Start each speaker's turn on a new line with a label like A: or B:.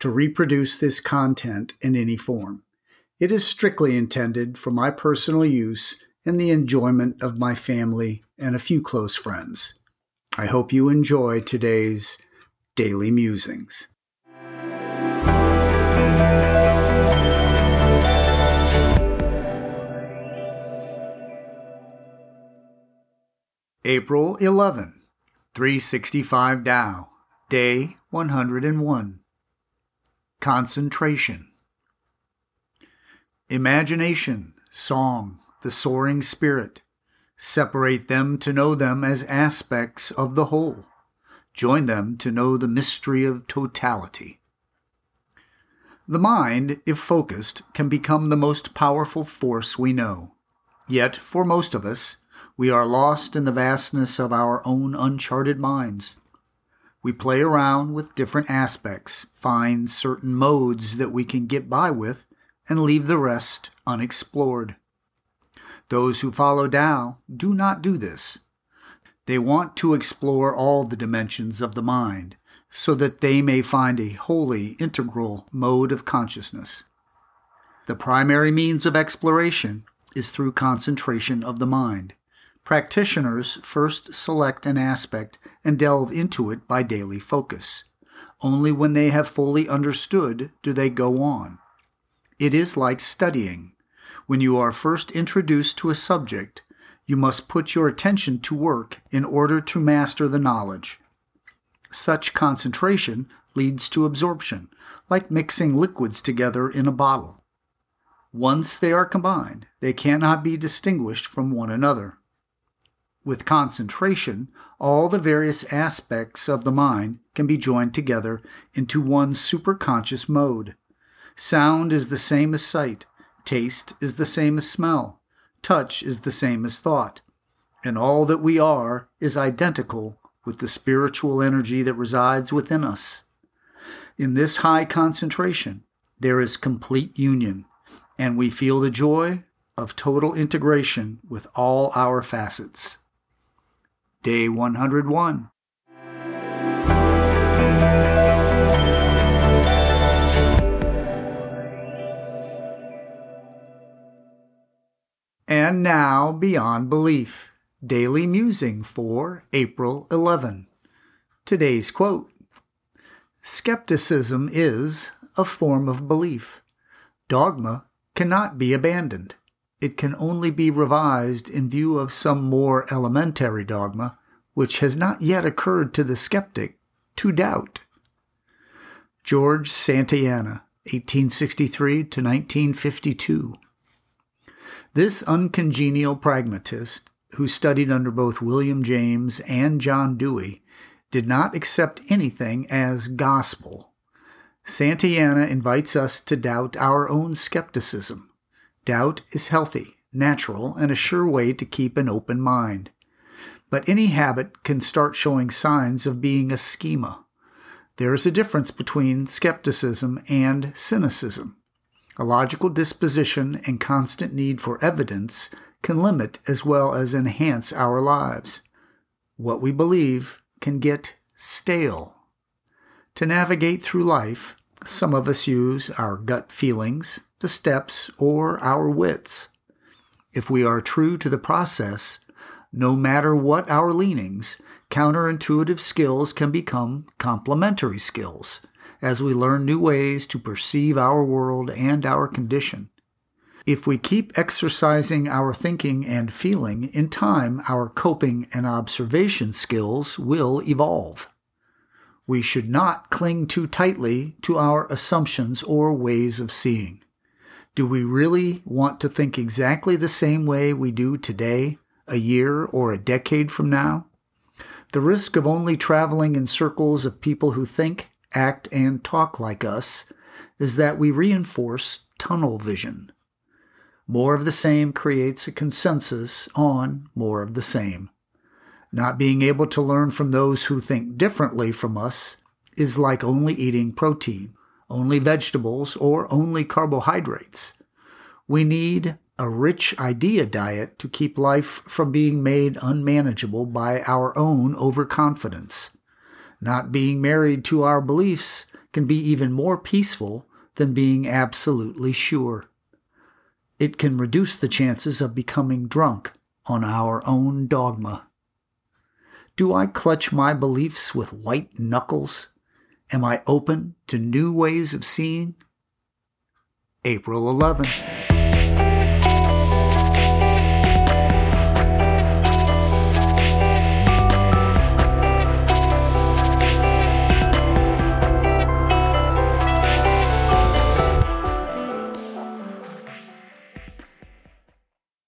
A: to reproduce this content in any form. It is strictly intended for my personal use and the enjoyment of my family and a few close friends. I hope you enjoy today's Daily Musings. April 11, 365 Tao, Day 101. Concentration. Imagination, song, the soaring spirit. Separate them to know them as aspects of the whole. Join them to know the mystery of totality. The mind, if focused, can become the most powerful force we know. Yet, for most of us, we are lost in the vastness of our own uncharted minds. We play around with different aspects, find certain modes that we can get by with, and leave the rest unexplored. Those who follow Tao do not do this. They want to explore all the dimensions of the mind so that they may find a wholly integral mode of consciousness. The primary means of exploration is through concentration of the mind. Practitioners first select an aspect and delve into it by daily focus. Only when they have fully understood do they go on. It is like studying. When you are first introduced to a subject, you must put your attention to work in order to master the knowledge. Such concentration leads to absorption, like mixing liquids together in a bottle. Once they are combined, they cannot be distinguished from one another. With concentration, all the various aspects of the mind can be joined together into one superconscious mode. Sound is the same as sight, taste is the same as smell, touch is the same as thought, and all that we are is identical with the spiritual energy that resides within us. In this high concentration, there is complete union, and we feel the joy of total integration with all our facets. Day 101. And now, Beyond Belief, Daily Musing for April 11. Today's quote Skepticism is a form of belief. Dogma cannot be abandoned it can only be revised in view of some more elementary dogma which has not yet occurred to the skeptic to doubt. George Santayana, 1863 to 1952. This uncongenial pragmatist, who studied under both William James and John Dewey, did not accept anything as gospel. Santayana invites us to doubt our own skepticism Doubt is healthy, natural, and a sure way to keep an open mind. But any habit can start showing signs of being a schema. There is a difference between skepticism and cynicism. A logical disposition and constant need for evidence can limit as well as enhance our lives. What we believe can get stale. To navigate through life, some of us use our gut feelings, the steps, or our wits. If we are true to the process, no matter what our leanings, counterintuitive skills can become complementary skills as we learn new ways to perceive our world and our condition. If we keep exercising our thinking and feeling, in time our coping and observation skills will evolve. We should not cling too tightly to our assumptions or ways of seeing. Do we really want to think exactly the same way we do today, a year, or a decade from now? The risk of only traveling in circles of people who think act, and talk like us is that we reinforce tunnel vision. More of the same creates a consensus on more of the same. Not being able to learn from those who think differently from us is like only eating protein, only vegetables, or only carbohydrates. We need a rich idea diet to keep life from being made unmanageable by our own overconfidence. Not being married to our beliefs can be even more peaceful than being absolutely sure. It can reduce the chances of becoming drunk on our own dogma. Do I clutch my beliefs with white knuckles? Am I open to new ways of seeing? April 11th.